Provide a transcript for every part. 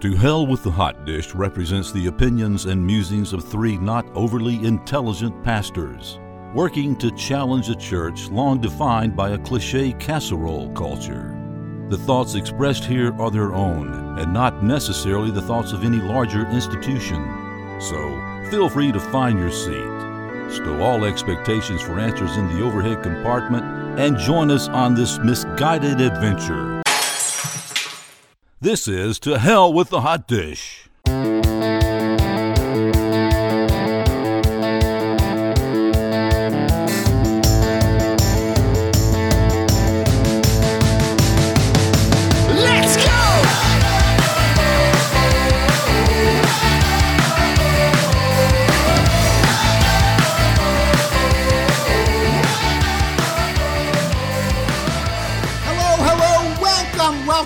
To Hell with the Hot Dish represents the opinions and musings of three not overly intelligent pastors, working to challenge a church long defined by a cliche casserole culture. The thoughts expressed here are their own, and not necessarily the thoughts of any larger institution. So, feel free to find your seat, stow all expectations for answers in the overhead compartment, and join us on this misguided adventure. This is To Hell with the Hot Dish.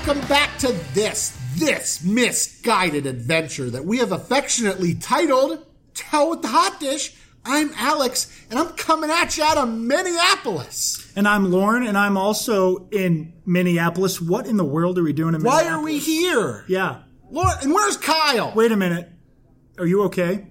Welcome, back to this, this misguided adventure that we have affectionately titled Tell with the Hot Dish. I'm Alex, and I'm coming at you out of Minneapolis. And I'm Lauren, and I'm also in Minneapolis. What in the world are we doing in Minneapolis? Why Minneapolis? are we here? Yeah. Lauren, and where's Kyle? Wait a minute. Are you okay?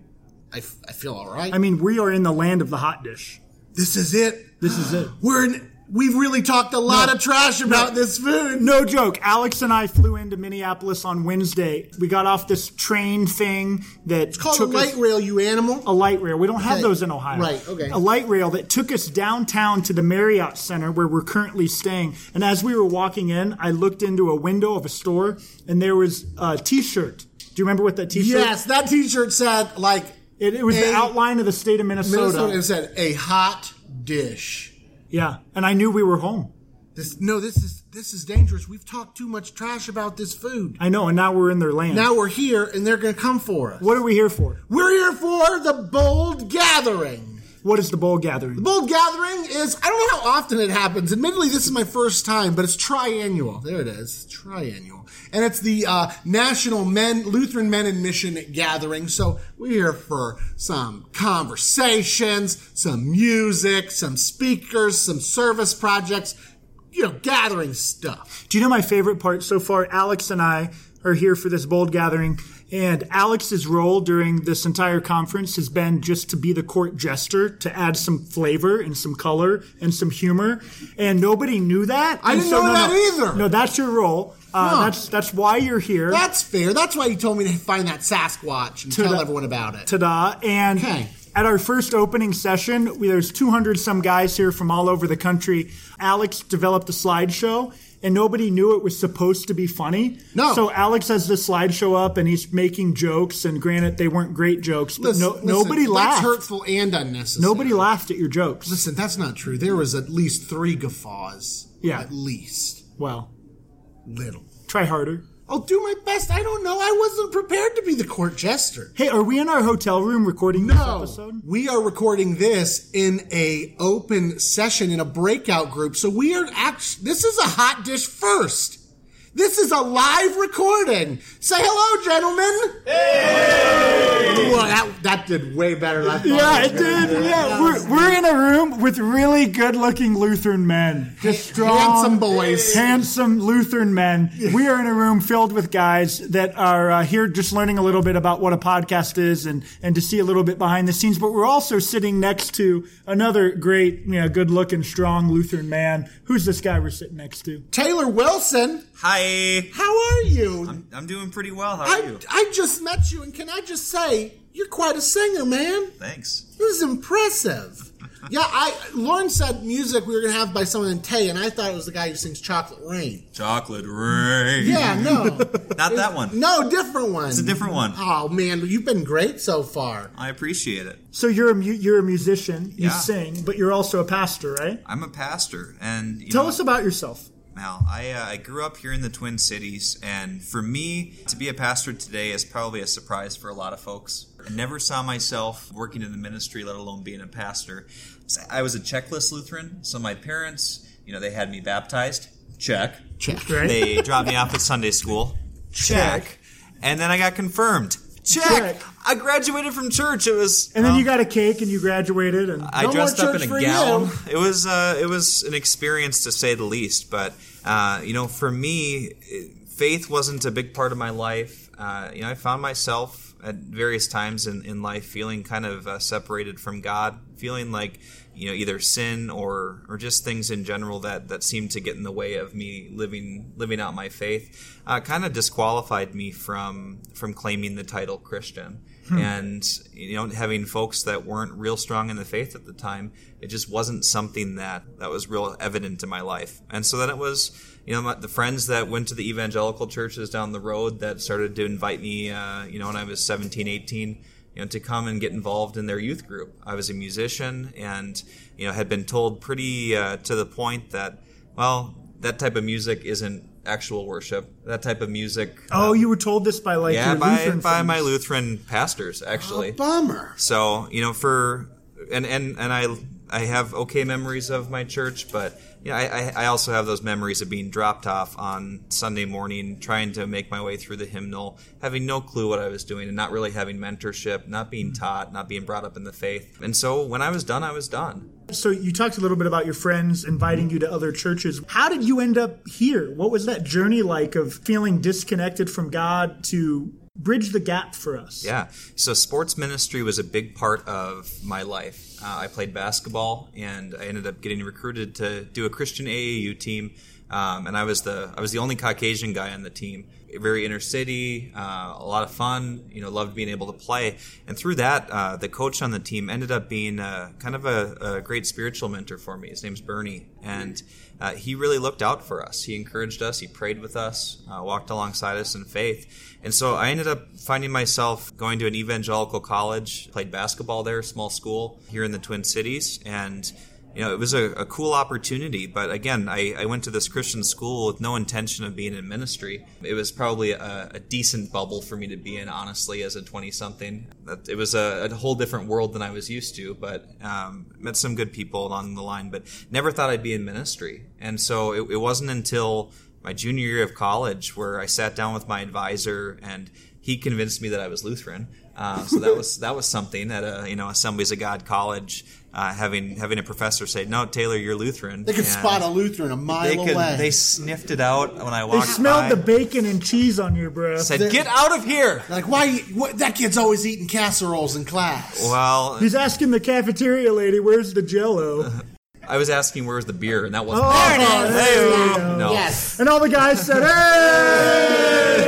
I, f- I feel all right. I mean, we are in the land of the hot dish. this is it. This is it. We're in, we've really talked a lot No. of trash about this food. No joke. Alex and I flew into Minneapolis on Wednesday. We got off this train thing that It's called a light us, rail, you animal. a light rail. We don't have Okay. those in Ohio. Right, okay. A light rail that took us downtown to the Marriott Center where we're currently staying. And as we were walking in, I looked into a window of a store and there was a T-shirt. Do you remember what that T-shirt? Yes, that T-shirt said like It, it was the outline of the state of Minnesota. Minnesota. It said a hot dish. Yeah, and I knew we were home. This no, this is this is dangerous. We've talked too much trash about this food. I know, and now we're in their land. Now we're here, and they're going to come for us. what are we here for? We're here for the bold gathering. What is the bold gathering? The bold gathering is I don't know how often it happens. Admittedly, this is my first time, but it's triannual. There it is, triannual, and it's the uh, National Men Lutheran Men in Mission Gathering. So we're here for some conversations, some music, some speakers, some service projects. You know, gathering stuff. Do you know my favorite part so far? Alex and I are here for this bold gathering, and Alex's role during this entire conference has been just to be the court jester, to add some flavor and some color and some humor. And nobody knew that. I And didn't know that either. No, that's your role. Uh, Huh. That's that's why you're here. That's fair. That's why you told me to find that Sasquatch and tell everyone about it. Ta-da! And Okay. at our first opening session, we, there's 200 some guys here from all over the country. Alex developed a slideshow, and nobody knew it was supposed to be funny. No. So Alex has the slideshow up, and he's making jokes. And granted, they weren't great jokes, but Listen, no, listen, nobody that's laughed. hurtful and unnecessary. Nobody laughed at your jokes. Listen, that's not true. There was at least three guffaws. Yeah. At least. Well, Little. try harder. I'll do my best. I don't know. I wasn't prepared to be the court jester. Hey, are we in our hotel room recording this No, episode? we are recording this in a open session in a breakout group. So we are actually. This is a hot dish first. This is a live recording. Say hello, gentlemen. Hey! Well, that that did way better than I thought. Yeah, it it did. Yeah, we're, we're in a room with really good-looking Lutheran men, just strong, Handsome boys. handsome Lutheran men. We are in a room filled with guys that are uh, here just learning a little bit about what a podcast is and and to see a little bit behind the scenes. But we're also sitting next to another great, you know, good-looking, strong Lutheran man. Who's this guy we're sitting next to? Taylor Wilson. Hi. How are you? I'm doing pretty well. How are I, you? I just met you, and can I just say, you're quite a singer, man. Thanks. This is impressive. yeah, I Lauren said music we were gonna have by someone in Tay, and I thought it was the guy who sings Chocolate Rain. Chocolate rain. Yeah, no, Not that one. no, different one. It's a different one. Oh man, you've been great so far. I appreciate it. So you're a mu- you're a musician, you Yeah. sing, but you're also a pastor, right? I'm a pastor, and you Tell know, us about yourself. Mal. I uh, I grew up here in the Twin Cities, and for me to be a pastor today is probably a surprise for a lot of folks. I never saw myself working in the ministry, let alone being a pastor. I was a checklist Lutheran, so my parents, you know, they had me baptized. Check. Check. Right? They dropped me off at Sunday school. Check. And then I got confirmed. Check. Check. I graduated from church. It was And then well, you got a cake and you graduated and I No dressed up in a gown. you. It was uh, it was an experience to say the least. But uh, you know, for me, faith wasn't a big part of my life. uh, you know, I found myself at various times in, in life feeling kind of uh, separated from God, feeling like you know either sin or or just things in general that that seemed to get in the way of me living living out my faith, uh, kind of disqualified me from from claiming the title Christian. And you know, having folks that weren't real strong in the faith at the time, it just wasn't something that that was real evident in my life. And so then it was, you know, my, the friends that went to the evangelical churches down the road that started to invite me, uh, you know, when I was 17, 18, you know, to come and get involved in their youth group. I was a musician and, you know, had been told pretty uh, to the point that, well, that type of music isn't actual worship. That type of music. Oh, you were told this by like yeah, your by, Lutheran by my. Lutheran pastors, actually. Bummer. So you know, for and and and I I have okay memories of my church, but you know, I I- I also have those memories of being dropped off on Sunday morning, trying to make my way through the hymnal, having no clue what I was doing, and not really having mentorship, not being mm-hmm. taught, not being brought up in the faith. And so when I was done, I was done. So you talked a little bit about your friends inviting mm-hmm. you to other churches. How did you end up here? What was that journey like of feeling disconnected from God to bridge the gap for us? Yeah. So sports ministry was a big part of my life. Uh, I played basketball, and I ended up getting recruited to do a Christian AAU team. Um, and I was the I was the only Caucasian guy on the team. Very inner city, uh, a lot of fun. You know, loved being able to play. And through that, uh, the coach on the team ended up being uh, kind of a, a great spiritual mentor for me. His name's Bernie, and uh, he really looked out for us. He encouraged us. He prayed with us, uh, walked alongside us in faith. And so I ended up finding myself going to an evangelical college, played basketball there, small school here in the Twin Cities, and you know it was a, a cool opportunity. But again, I, I went to this Christian school with no intention of being in ministry. It was probably a, a decent bubble for me to be in, honestly, as a twenty-something. It was a, a whole different world than I was used to. But um, met some good people along the line, but never thought I'd be in ministry. And so it, it wasn't until my junior year of college where I sat down with my advisor and he convinced me that I was Lutheran. Uh, so that was that was something at a you know Assemblies of God college, uh, having having a professor say, "No, Taylor, you're Lutheran." They could And spot a Lutheran a mile They could. away. They sniffed it out when I walked. They smelled by. the bacon and cheese on your breath. said, "Get out of here!" like, why? What, that kid's always eating casseroles in class. Well, He's asking the cafeteria lady, "Where's the Jello?" I was asking where's the beer, and that wasn't. Oh, There it is. there There you you go. No. Yes. And all the guys said, "Hey!"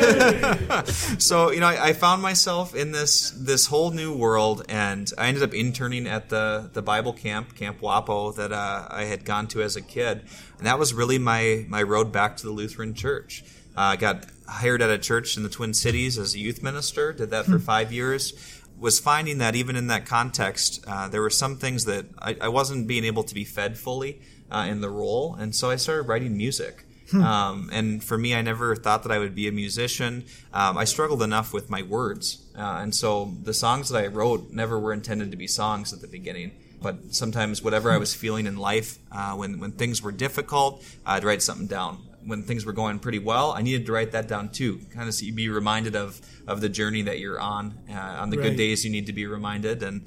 so you know I, I found myself in this this whole new world and i ended up interning at the the bible camp camp wapo that uh, i had gone to as a kid. And that was really my my road back to the lutheran church. Uh, i got hired at a church in the twin cities as a youth minister did that for five years. Was finding that even in that context uh, there were some things that I, I wasn't being able to be fed fully uh, in the role. And so i started writing music um, and for me, I never thought that I would be a musician. Um, I struggled enough with my words. Uh, and so the songs that I wrote never were intended to be songs at the beginning. But sometimes, whatever I was feeling in life, uh, when, when things were difficult, I'd write something down. When things were going pretty well, I needed to write that down too. Kind of so be reminded of, of the journey that you're on. Uh, on the Right. good days, you need to be reminded. And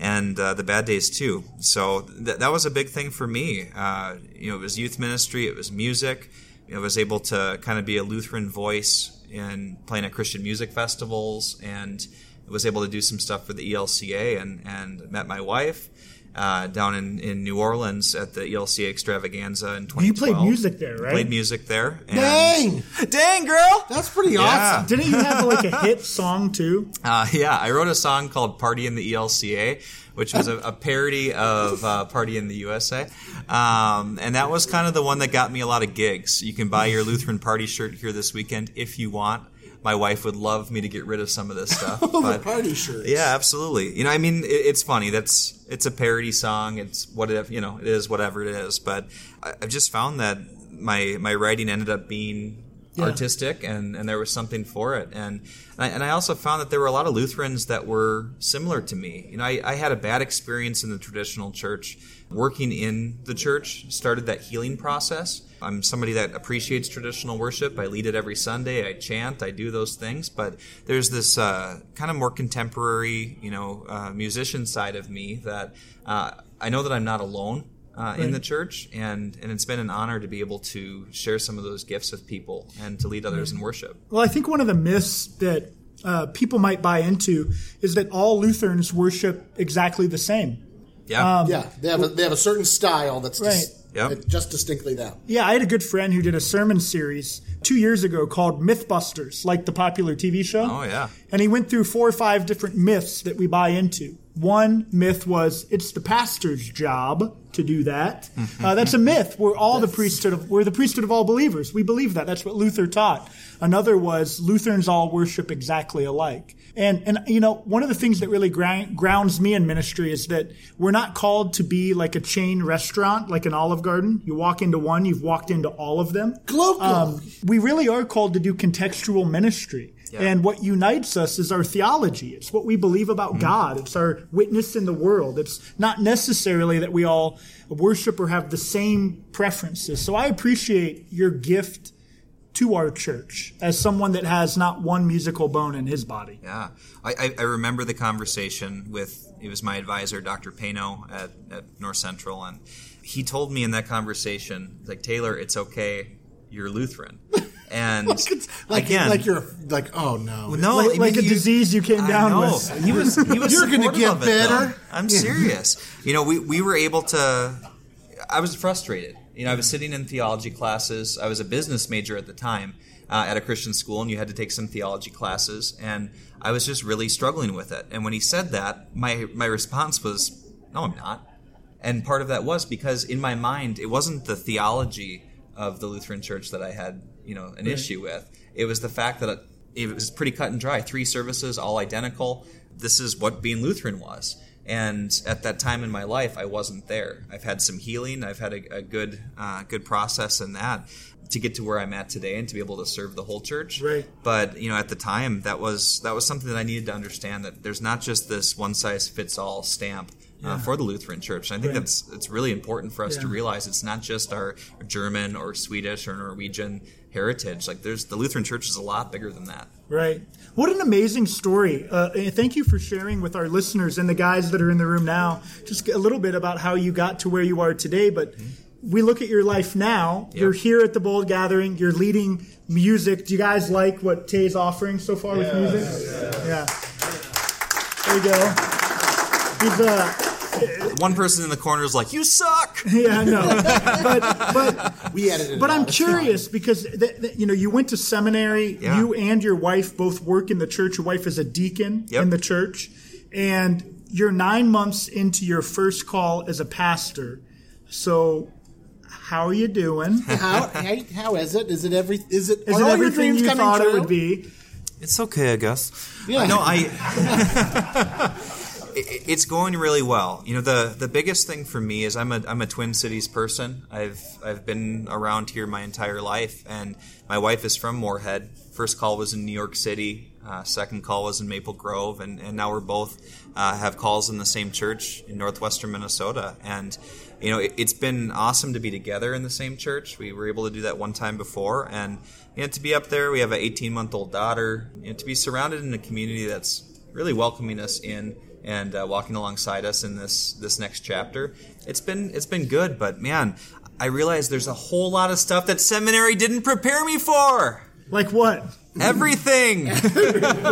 and uh, the bad days too. So th- that was a big thing for me. Uh, you know, it was youth ministry, it was music. You know, I was able to kind of be a Lutheran voice in playing at Christian music festivals, and was able to do some stuff for the ELCA, and and met my wife. Uh, down in, in New Orleans at the ELCA extravaganza in 2012. You played music there, right? Played music there. And Dang, Dang, girl! that's pretty Yeah. awesome. Didn't you have like a hit song too? Uh, yeah, I wrote a song called "Party in the ELCA," which was a, a parody of uh, "Party in the USA," um, and that was kind of the one that got me a lot of gigs. You can buy your Lutheran Party shirt here this weekend if you want. My wife would love me to get rid of some of this stuff. Oh, the party shirts. yeah, absolutely. You know, I mean, it, it's funny. That's it's a parody song. It's what it, you know, it is whatever it is. But I've just found that my my writing ended up being artistic, and and there was something for it. And and I, and I also found that there were a lot of Lutherans that were similar to me. You know, I, I had a bad experience in the traditional church. Working in the church started that healing process. I'm somebody that appreciates traditional worship. I lead it every Sunday. I chant. I do those things. But there's this uh, kind of more contemporary, you know, uh, musician side of me that uh, I know that I'm not alone. Uh, in the church, and and it's been an honor to be able to share some of those gifts with people and to lead others in worship. Well, I think one of the myths that uh, people might buy into is that all Lutherans worship exactly the same. Yeah, Yeah, they have a, they have a certain style that's dis- Right. Yep. just distinctly them. Yeah, I had a good friend who did a sermon series two years ago called Mythbusters, like the popular TV show. Oh, yeah. And he went through four or five different myths that we buy into. One myth was it's the pastor's job to do that. Uh, that's a myth. We're all the priesthood of we're the priesthood of all believers. We believe that. That's what Luther taught. Another was Lutherans all worship exactly alike. And and you know one of the things that really grind, grounds me in ministry is that we're not called to be like a chain restaurant, like an Olive Garden. You walk into one, you've walked into all of them. Glocal. Um, we really are called to do contextual ministry. And what unites us is our theology. It's what we believe about mm-hmm. God. It's our witness in the world. It's not necessarily that we all worship or have the same preferences. So I appreciate your gift to our church as someone that has not one musical bone in his body. Yeah, I, I, I remember the conversation with it was my advisor, Dr. Pano at, at North Central, and he told me in that conversation, like Taylor, it's okay, you're Lutheran, and like again, like you're like oh no no, Like- I mean, like a you- disease you came I down know. with. He was he was You're gonna get of it, better. I'm serious. You know, we we were able to. I was frustrated. You know, I was sitting in theology classes. I was a business major at the time uh, at a Christian school, and you had to take some theology classes, and I was just really struggling with it. And when he said that, my my response was, "No, I'm not." And part of that was because in my mind, it wasn't the theology of the Lutheran Church that I had, you know, an issue with. It was the fact that it, it was pretty cut and dry. Three services, all identical. This is what being Lutheran was. And at that time in my life, I wasn't there. I've had some healing. I've had a, a good, uh, good process in that to get to where I'm at today and to be able to serve the whole church. Right. But you know, at the time, that was that was something that I needed to understand that there's not just this one size fits all stamp. Uh, for the Lutheran Church, and I think Right. that's it's really important for us to realize it's not just our German or Swedish or Norwegian heritage. Like there's the Lutheran Church is a lot bigger than that. Right. What an amazing story. Uh, thank you for sharing with our listeners and the guys that are in the room now just a little bit about how you got to where you are today. But we look at your life now. You're here at the Bold Gathering. You're leading music. Do you guys like what Tay's offering so far with music? Yeah. There you go. He's uh, One person in the corner is like, "You suck." yeah, no, but but we edited But I'm out. It's fine. curious because th- th- you know you went to seminary. Yeah. You and your wife both work in the church. Your wife is a deacon Yep. in the church, and you're nine months into your first call as a pastor. So, how are you doing? how, how how is it is it every is it Is it all your everything dreams you coming thought true? it would be? It's okay, I guess. Yeah. No, I. It- it's going really well. You know, the the biggest thing for me is I'm a I'm a Twin Cities person. I've I've been around here my entire life, and my wife is from Moorhead. First call was in New York City. Uh, second call was in Maple Grove, and, and now we're both uh, have calls in the same church in northwestern Minnesota. And you know, it, it's been awesome to be together in the same church. We were able to do that one time before, and you know, to be up there, we have an 18 month old daughter. You know, to be surrounded in a community that's really welcoming us in and uh, walking alongside us in this this next chapter. It's been it's been good, but man, I realize there's a whole lot of stuff that seminary didn't prepare me for. Like what? Everything.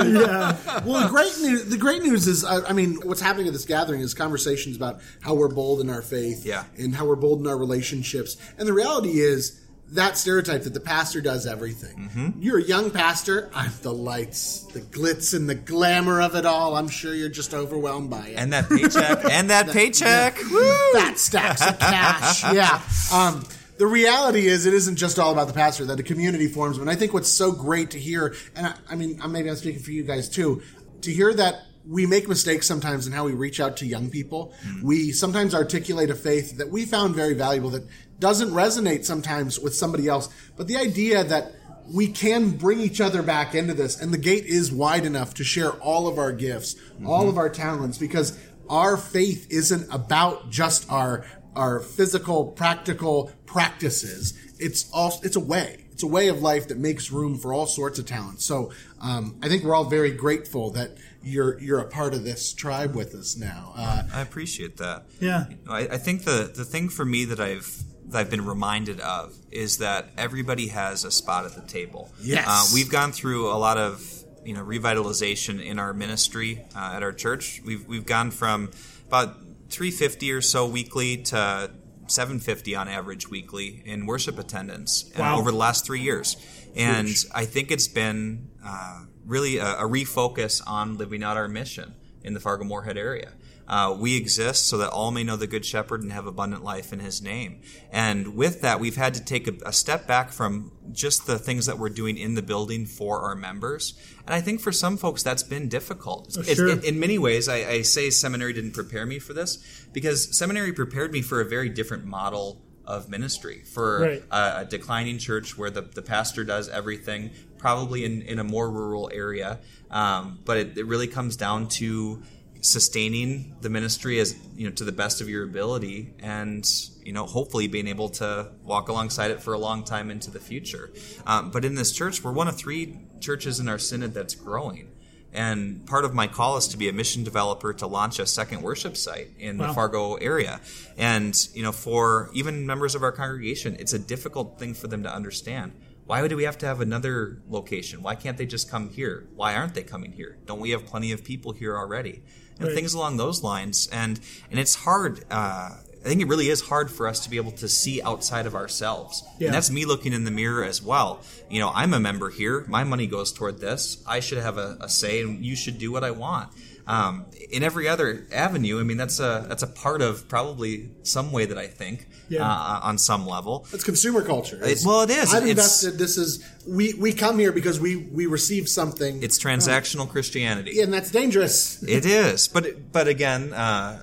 Yeah. Well, the great news, the great news is, I, I mean, what's happening at this gathering is conversations about how we're bold in our faith, Yeah. and how we're bold in our relationships. And the reality is that stereotype that the pastor does everything. Mm-hmm. You're a young pastor. I'm the lights, the glitz, and the glamour of it all. I'm sure you're just overwhelmed by it. and that paycheck. And that paycheck. That stacks of cash. yeah. Um, the reality is, it isn't just all about the pastor; that a community forms. And I think what's so great to hear, and I, I mean, maybe I'm speaking for you guys too, to hear that we make mistakes sometimes in how we reach out to young people. Mm-hmm. We sometimes articulate a faith that we found very valuable that doesn't resonate sometimes with somebody else. But the idea that we can bring each other back into this, and the gate is wide enough to share all of our gifts, all mm-hmm. of our talents, because our faith isn't about just our our physical, practical practices. It's all it's a way. It's a way of life that makes room for all sorts of talents. So um, I think we're all very grateful that you're you're a part of this tribe with us now. Uh, I appreciate that. Yeah. You know, I, I think the the thing for me that I've that I've been reminded of is that everybody has a spot at the table. Yes. uh, we've gone through a lot of you know revitalization in our ministry uh, at our church. We've we've gone from about 350 or so weekly to 750 on average weekly in worship attendance uh, Wow. over the last three years, and I think it's been uh, really a, a refocus on living out our mission in the Fargo Moorhead area. Uh, we exist so that all may know the Good Shepherd and have abundant life in His name. And with that, we've had to take a, a step back from just the things that we're doing in the building for our members. And I think for some folks, that's been difficult. It's- sure. in, in many ways, I, I say seminary didn't prepare me for this because seminary prepared me for a very different model of ministry for Right. a, a declining church where the, the pastor does everything, probably in, in a more rural area. Um, but it, it really comes down to sustaining the ministry as you know to the best of your ability and you know hopefully being able to walk alongside it for a long time into the future um, but in this church we're one of three churches in our synod that's growing and part of my call is to be a mission developer to launch a second worship site in the Fargo area. And, you know, for even members of our congregation, it's a difficult thing for them to understand. Why do we have to have another location? Why can't they just come here? Why aren't they coming here? Don't we have plenty of people here already? And Right. things along those lines. And and it's hard. Uh, I think it really is hard for us to be able to see outside of ourselves. Yeah. And that's me looking in the mirror as well. You know, I'm a member here. My money goes toward this. I should have a, a say, and you should do what I want. Um, in every other avenue, I mean, that's a that's a part of probably some way that I think Yeah. uh, on some level. it's consumer culture. It's- well, it is. I've It's- invested. This is we we come here because we we receive something. It's transactional Christianity. and that's dangerous. It is, but but again, uh,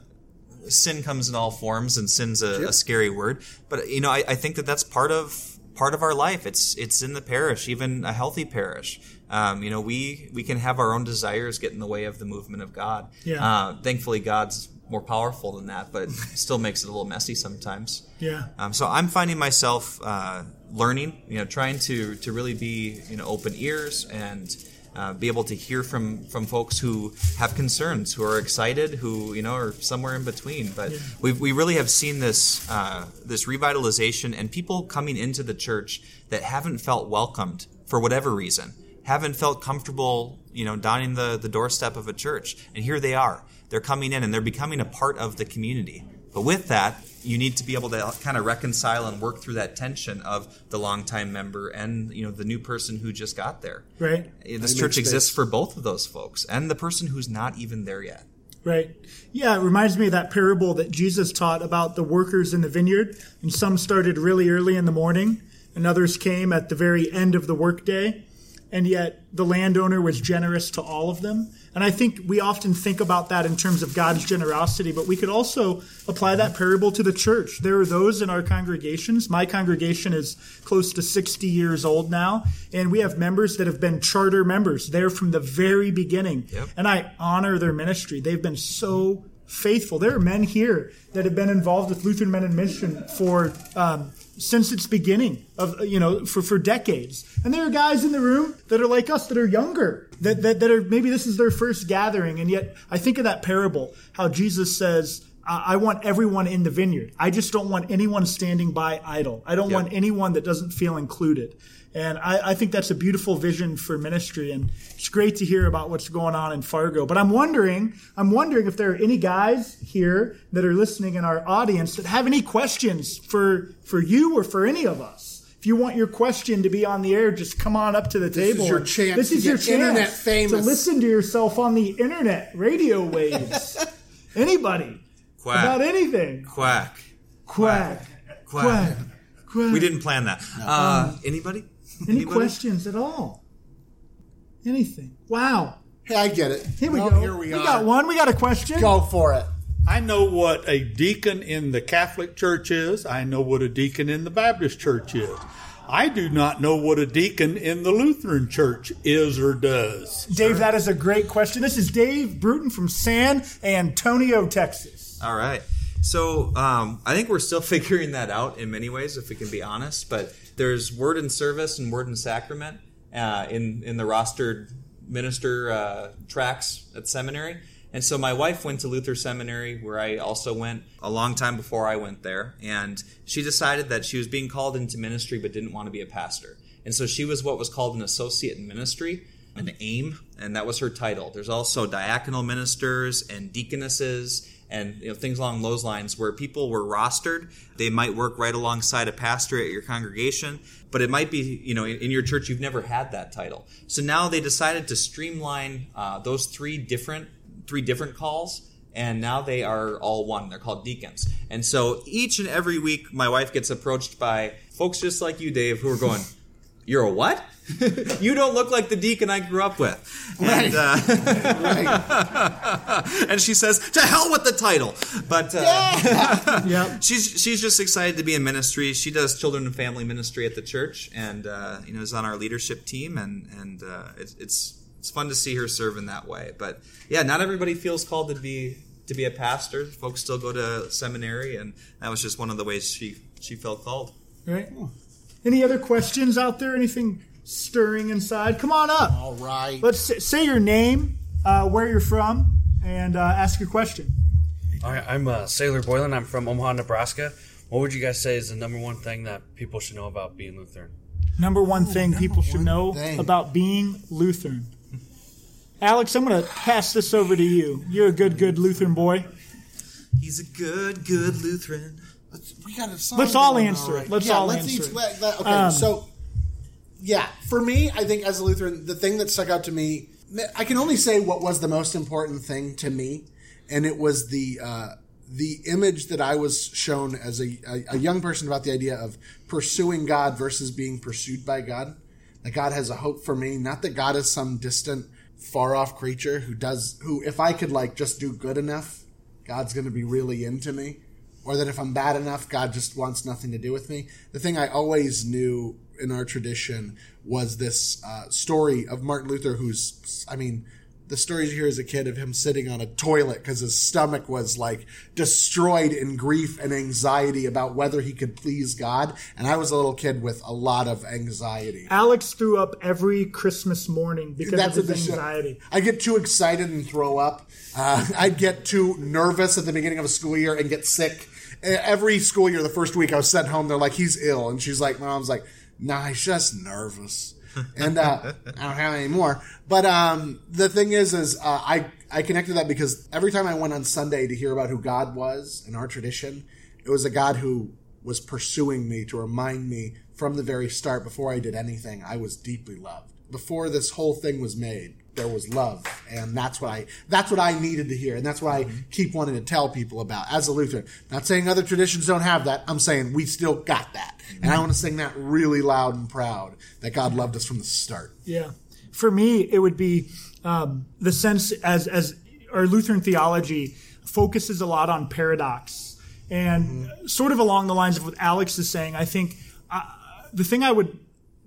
sin comes in all forms, and sin's a, Yep. a scary word. But you know, I, I think that that's part of part of our life. It's it's in the parish, even a healthy parish. Um, you know, we we can have our own desires get in the way of the movement of God. Yeah. Uh, thankfully, God's more powerful than that, but still makes it a little messy sometimes. Yeah. Um, so I'm finding myself uh, learning, you know, trying to to really be you know open ears and uh, be able to hear from from folks who have concerns, who are excited, who you know are somewhere in between. But we we really have seen this uh, this revitalization and people coming into the church that haven't felt welcomed for whatever reason, haven't felt comfortable, you know, donning the the doorstep of a church, and here they are. They're coming in and they're becoming a part of the community. But with that, you need to be able to kind of reconcile and work through that tension of the longtime member and you know the new person who just got there. Right. This makes church sense. exists for both of those folks and the person who's not even there yet. Right. Yeah, it reminds me of that parable that Jesus taught about the workers in the vineyard. And some started really early in the morning, and others came at the very end of the workday. And yet the landowner was generous to all of them. And I think we often think about that in terms of God's generosity, but we could also apply that parable to the church. There are those in our congregations. My congregation is close to 60 years old now, and we have members that have been charter members there from the very beginning. Yep. And I honor their ministry. They've been so faithful. There are men here that have been involved with Lutheran Men in Mission for um, since its beginning of uh, you know for for decades. And there are guys in the room that are like us that are younger that that, that are maybe this is their first gathering. And yet I think of that parable how Jesus says. I I want everyone in the vineyard. I just don't want anyone standing by idle. I don't Yep. want anyone that doesn't feel included. And I, I think that's a beautiful vision for ministry. And it's great to hear about what's going on in Fargo. But I'm wondering, I'm wondering if there are any guys here that are listening in our audience that have any questions for, for you or for any of us. If you want your question to be on the air, just come on up to the is table. your chance This to is your get chance internet to listen to yourself on the internet, radio waves. Anybody. Quack. About anything. Quack. Quack. Quack. Quack. Quack. We didn't plan that. Uh, anybody? Any Anybody? questions at all? Anything? Wow. Hey, I get it. Here we Well, go. Here we, are. We got one. We got a question. Go for it. I know what a deacon in the Catholic Church is. I know what a deacon in the Baptist Church is. I do not know what a deacon in the Lutheran Church is or does. Dave, that is a great question. This is Dave Bruton from San Antonio, Texas. All right. So um, I think we're still figuring that out in many ways, if we can be honest. But there's word and service and word and sacrament uh, in in the rostered minister uh, tracks at seminary. And so my wife went to Luther Seminary, where I also went a long time before I went there. And she decided that she was being called into ministry but didn't want to be a pastor. And so she was what was called an associate in ministry, an AIM, and that was her title. There's also diaconal ministers and deaconesses and you know, things along those lines where people were rostered. They might work right alongside a pastor at your congregation, but it might be, you know, in, in your church, you've never had that title. So now they decided to streamline uh, those three different three different calls and now they are all one they're called deacons and so each and every week my wife gets approached by folks just like you dave who are going you're a what you don't look like the deacon i grew up with and, uh, Right. and she says to hell with the title but uh, Yep. she's she's just excited to be in ministry. She does children and family ministry at the church, and uh, you know is on our leadership team, and and uh, it's it's it's fun to see her serve in that way. But yeah, not everybody feels called to be to be a pastor. Folks still go to seminary, and that was just one of the ways she she felt called. Right. Any other questions out there? Anything stirring inside? Come on up. All right. Let's s- say your name, uh, where you're from, and uh, ask your question. All right, I'm uh, Sailor Boylan. I'm from Omaha, Nebraska. What would you guys say is the number one thing that people should know about being Lutheran? Number one thing people should know thing. about being Lutheran. Alex, I'm going to pass this over to you. You're a good, good Lutheran boy. He's a good good Lutheran. Let's, we got a song Let's all answer it. Let's yeah, all let's answer each it. let- let- okay, Um, so yeah, for me, I think as a Lutheran, the thing that stuck out to me, I can only say what was the most important thing to me, and it was the uh, the image that I was shown as a, a, a young person about the idea of pursuing God versus being pursued by God. That God has a hope for me, not that God is some distant, far off creature who does who if I could like just do good enough, God's going to be really into me, or that if I'm bad enough, God just wants nothing to do with me. The thing I always knew in our tradition was this uh, story of Martin Luther, who's, I mean, the stories you hear as a kid of him sitting on a toilet because his stomach was like destroyed in grief and anxiety about whether he could please God. And I was a little kid with a lot of anxiety. Alex threw up every Christmas morning because That's of his anxiety. I get too excited and throw up. Uh, I'd get too nervous at the beginning of a school year and get sick. Every school year, the first week I was sent home, they're like, he's ill. And she's like, my mom's like, nah, he's just nervous. and uh, I don't have any more. But um, the thing is, is uh, I, I connected that because every time I went on Sunday to hear about who God was in our tradition, it was a God who was pursuing me to remind me from the very start, before I did anything, I was deeply loved. Before this whole thing was made, there was love, and that's what I that's what I needed to hear, and that's what I keep wanting to tell people about as a Lutheran. Not saying other traditions don't have that. I'm saying we still got that, and I want to sing that really loud and proud that God loved us from the start. Yeah. For me, it would be um, the sense as as our Lutheran theology focuses a lot on paradox, and sort of along the lines of what Alex is saying. I think uh, the thing I would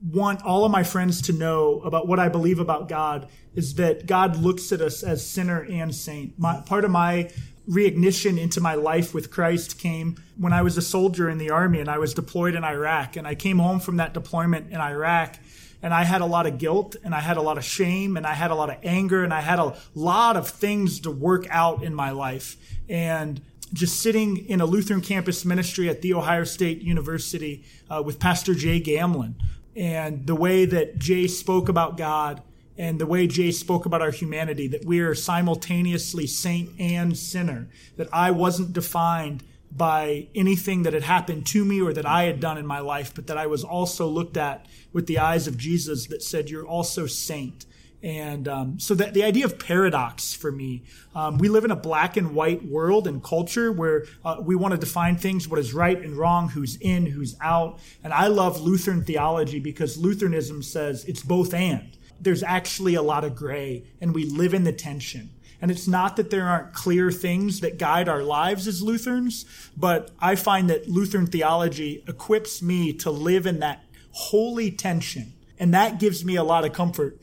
want all of my friends to know about what I believe about God is that God looks at us as sinner and saint. My, part of my reignition into my life with Christ came when I was a soldier in the army and I was deployed in Iraq. And I came home from that deployment in Iraq and I had a lot of guilt and I had a lot of shame and I had a lot of anger and I had a lot of things to work out in my life. And just sitting in a Lutheran campus ministry at The Ohio State University uh, with Pastor Jay Gamlin and the way that Jay spoke about God and the way Jay spoke about our humanity, that we are simultaneously saint and sinner, that I wasn't defined by anything that had happened to me or that I had done in my life, but that I was also looked at with the eyes of Jesus that said, You're also saint. And um, so the idea of paradox for me, um, we live in a black and white world and culture where uh, we want to define things, what is right and wrong, who's in, who's out. And I love Lutheran theology because Lutheranism says it's both and. There's actually a lot of gray, and we live in the tension. And it's not that there aren't clear things that guide our lives as Lutherans, but I find that Lutheran theology equips me to live in that holy tension. And that gives me a lot of comfort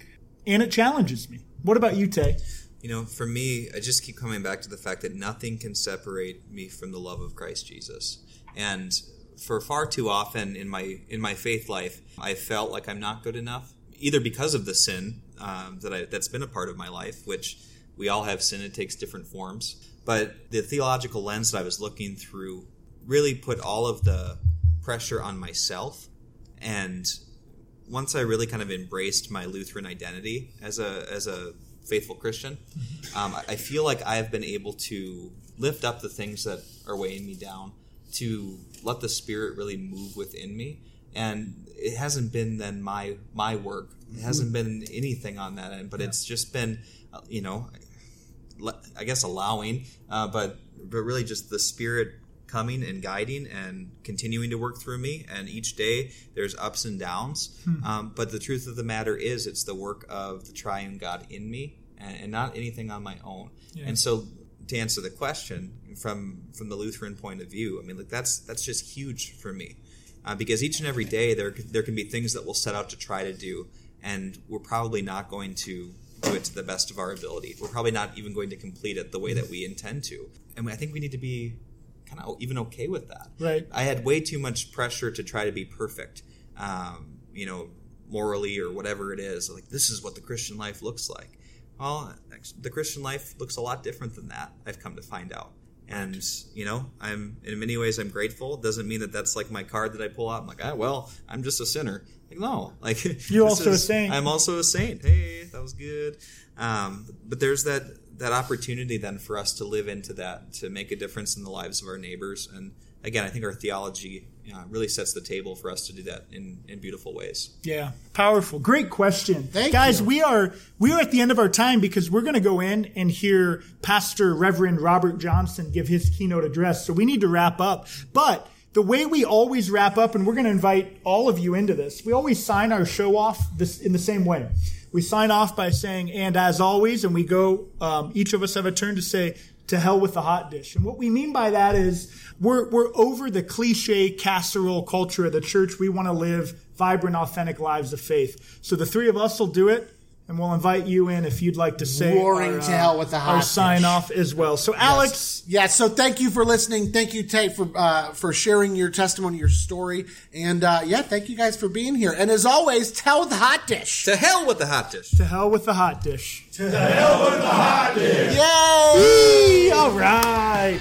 and it challenges me. What about you, Tay? You know, for me, I just keep coming back to the fact that nothing can separate me from the love of Christ Jesus. And for far too often in my in my faith life, I felt like I'm not good enough, either because of the sin um, that I, that's been a part of my life, which we all have sin. It takes different forms. But the theological lens that I was looking through really put all of the pressure on myself. And once I really kind of embraced my Lutheran identity as a as a faithful Christian, um, I- feel like I have been able to lift up the things that are weighing me down, to let the Spirit really move within me. And it hasn't been then my my work. It hasn't been anything on that end, but it's just been, uh, you know, I guess allowing, uh, but but really just the spirit coming and guiding and continuing to work through me. And each day there's ups and downs. Um, but the truth of the matter is, it's the work of the Triune God in me, and, and not anything on my own. And so, to answer the question from from the Lutheran point of view, I mean, like that's that's just huge for me. Uh, because each and every day there there can be things that we'll set out to try to do, and we're probably not going to do it to the best of our ability. We're probably not even going to complete it the way that we intend to, and I think we need to be kind of even okay with that. Right. I had way too much pressure to try to be perfect, um, you know, morally or whatever it is. Like this is what the Christian life looks like. Well, the Christian life looks a lot different than that. I've come to find out. And you know, I'm in many ways I'm grateful. It doesn't mean that that's like my card that I pull out. I'm like, ah, well, I'm just a sinner. Like, no, like You're also a saint. I'm also a saint. Hey, that was good. Um, but there's that that opportunity then for us to live into that, to make a difference in the lives of our neighbors. And again, I think our theology uh, really sets the table for us to do that in, in beautiful ways. Yeah, powerful. Great question, Thank guys. you. We are we are at the end of our time because we're going to go in and hear Pastor Reverend Robert Johnson give his keynote address. So we need to wrap up, but. The way we always wrap up, and we're going to invite all of you into this, we always sign our show off this in the same way. We sign off by saying, and as always, and we go, um, each of us have a turn to say, to hell with the hot dish. And what we mean by that is we're, we're over the cliche casserole culture of the church. We want to live vibrant, authentic lives of faith. So the three of us will do it. And we'll invite you in if you'd like to say Roaring our, to hell with the hot our dish. sign off as well. So Alex, Yeah, so thank you for listening. Thank you, Tate, for uh, for sharing your testimony, your story, and uh, yeah, thank you guys for being here. And as always, tell the hot dish. To hell with the hot dish. To hell with the hot dish. to hell with the hot dish. Yay! All right.